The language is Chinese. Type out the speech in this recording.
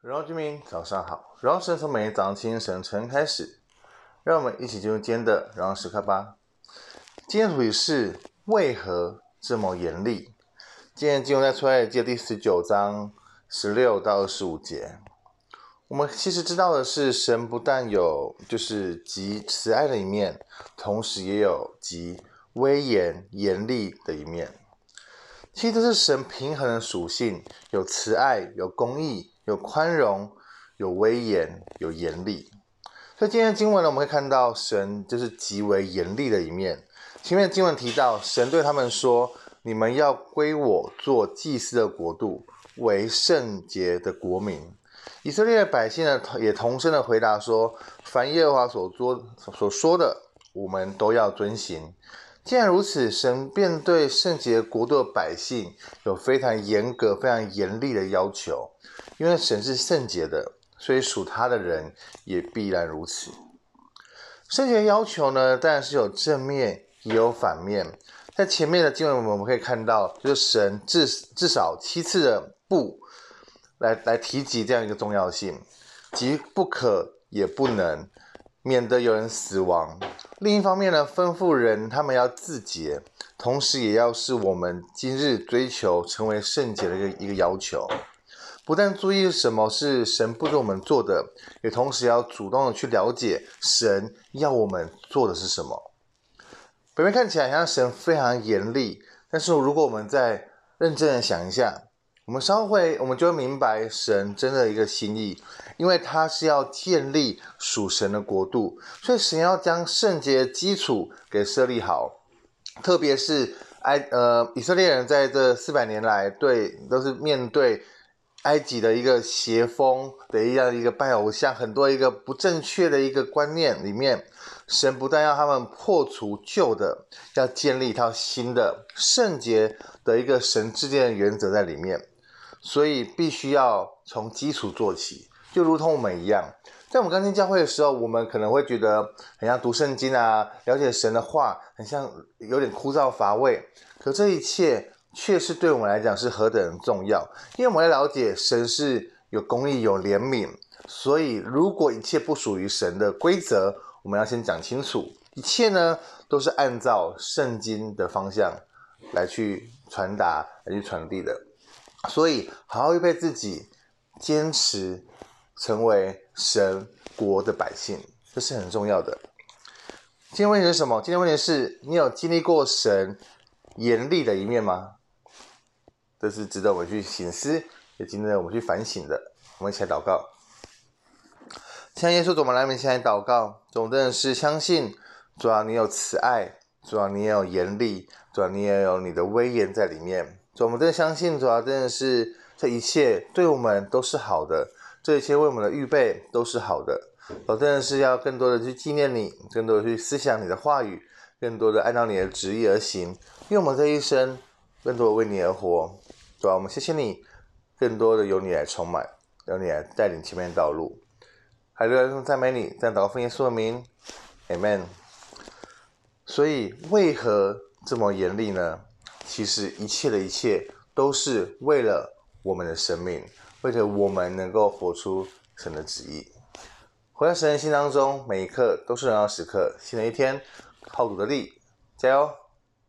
荣耀居民早上好，荣耀神从每天早上清晨晨开始，让我们一起进入今天的荣耀时刻吧。今天主题是为何这么严厉？今天进入在出埃及第十九章十六到二十五节。我们其实知道的是，神不但有就是极慈爱的一面，同时也有极威严严厉的一面。其实这是神平衡的属性，有慈爱，有公义。有宽容，有威严，有严厉。所以今天的经文呢，我们会看到神就是极为严厉的一面。前面的经文提到，神对他们说：“你们要归我做祭司的国度，为圣洁的国民。”以色列百姓呢，也同声的回答说：“凡耶和华所做所说的，我们都要遵行。”既然如此，神便对圣洁国度的百姓有非常严格、非常严厉的要求。因为神是圣洁的，所以属他的人也必然如此。圣洁要求呢，当然是有正面也有反面。在前面的经文，我们可以看到，就是神至至少七次的不来来提及这样一个重要性，即不可也不能，免得有人死亡。另一方面呢，吩咐人他们要自洁，同时也要是我们今日追求成为圣洁的一个一个要求。不但注意什么是神不准我们做的，也同时要主动的去了解神要我们做的是什么。表面看起来好像神非常严厉，但是如果我们再认真的想一下，我们稍会我们就会明白神真的一个心意，因为他是要建立属神的国度，所以神要将圣洁基础给设立好，特别是埃呃以色列人在这四百年来对都是面对。埃及的一个邪风的一样一个拜偶像，很多一个不正确的一个观念里面，神不但要他们破除旧的，要建立一套新的圣洁的一个神制定的原则在里面，所以必须要从基础做起，就如同我们一样，在我们刚进教会的时候，我们可能会觉得很像读圣经啊，了解神的话，很像有点枯燥乏味，可这一切。却是对我们来讲是何等重要，因为我们要了解神是有公义、有怜悯，所以如果一切不属于神的规则，我们要先讲清楚。一切呢都是按照圣经的方向来去传达、来去传递的，所以好好预备自己，坚持成为神国的百姓，这是很重要的。今天问题是什么？今天问题是你有经历过神严厉的一面吗？这是值得我们去省思，也值得我们去反省的。我们一起来祷告。亲爱的耶稣，主，我们来面前来祷告。总真的是相信，主啊，你有慈爱，主啊，你也有严厉，主啊，你也有你的威严在里面。主，我们真的相信，主啊，真的是这一切对我们都是好的，这一切为我们的预备都是好的。我真的是要更多的去纪念你，更多的去思想你的话语，更多的按照你的旨意而行，因为我们这一生。更多的为你而活，主啊，我们谢谢你，更多的由你来充满，由你来带领前面的道路。还有人赞美你，这样祷告奉耶稣的名，Amen。所以为何这么严厉呢？其实一切的一切都是为了我们的生命，为了我们能够活出神的旨意。活在神的心当中，每一刻都是荣耀时刻。新的一天，靠主的力，加油！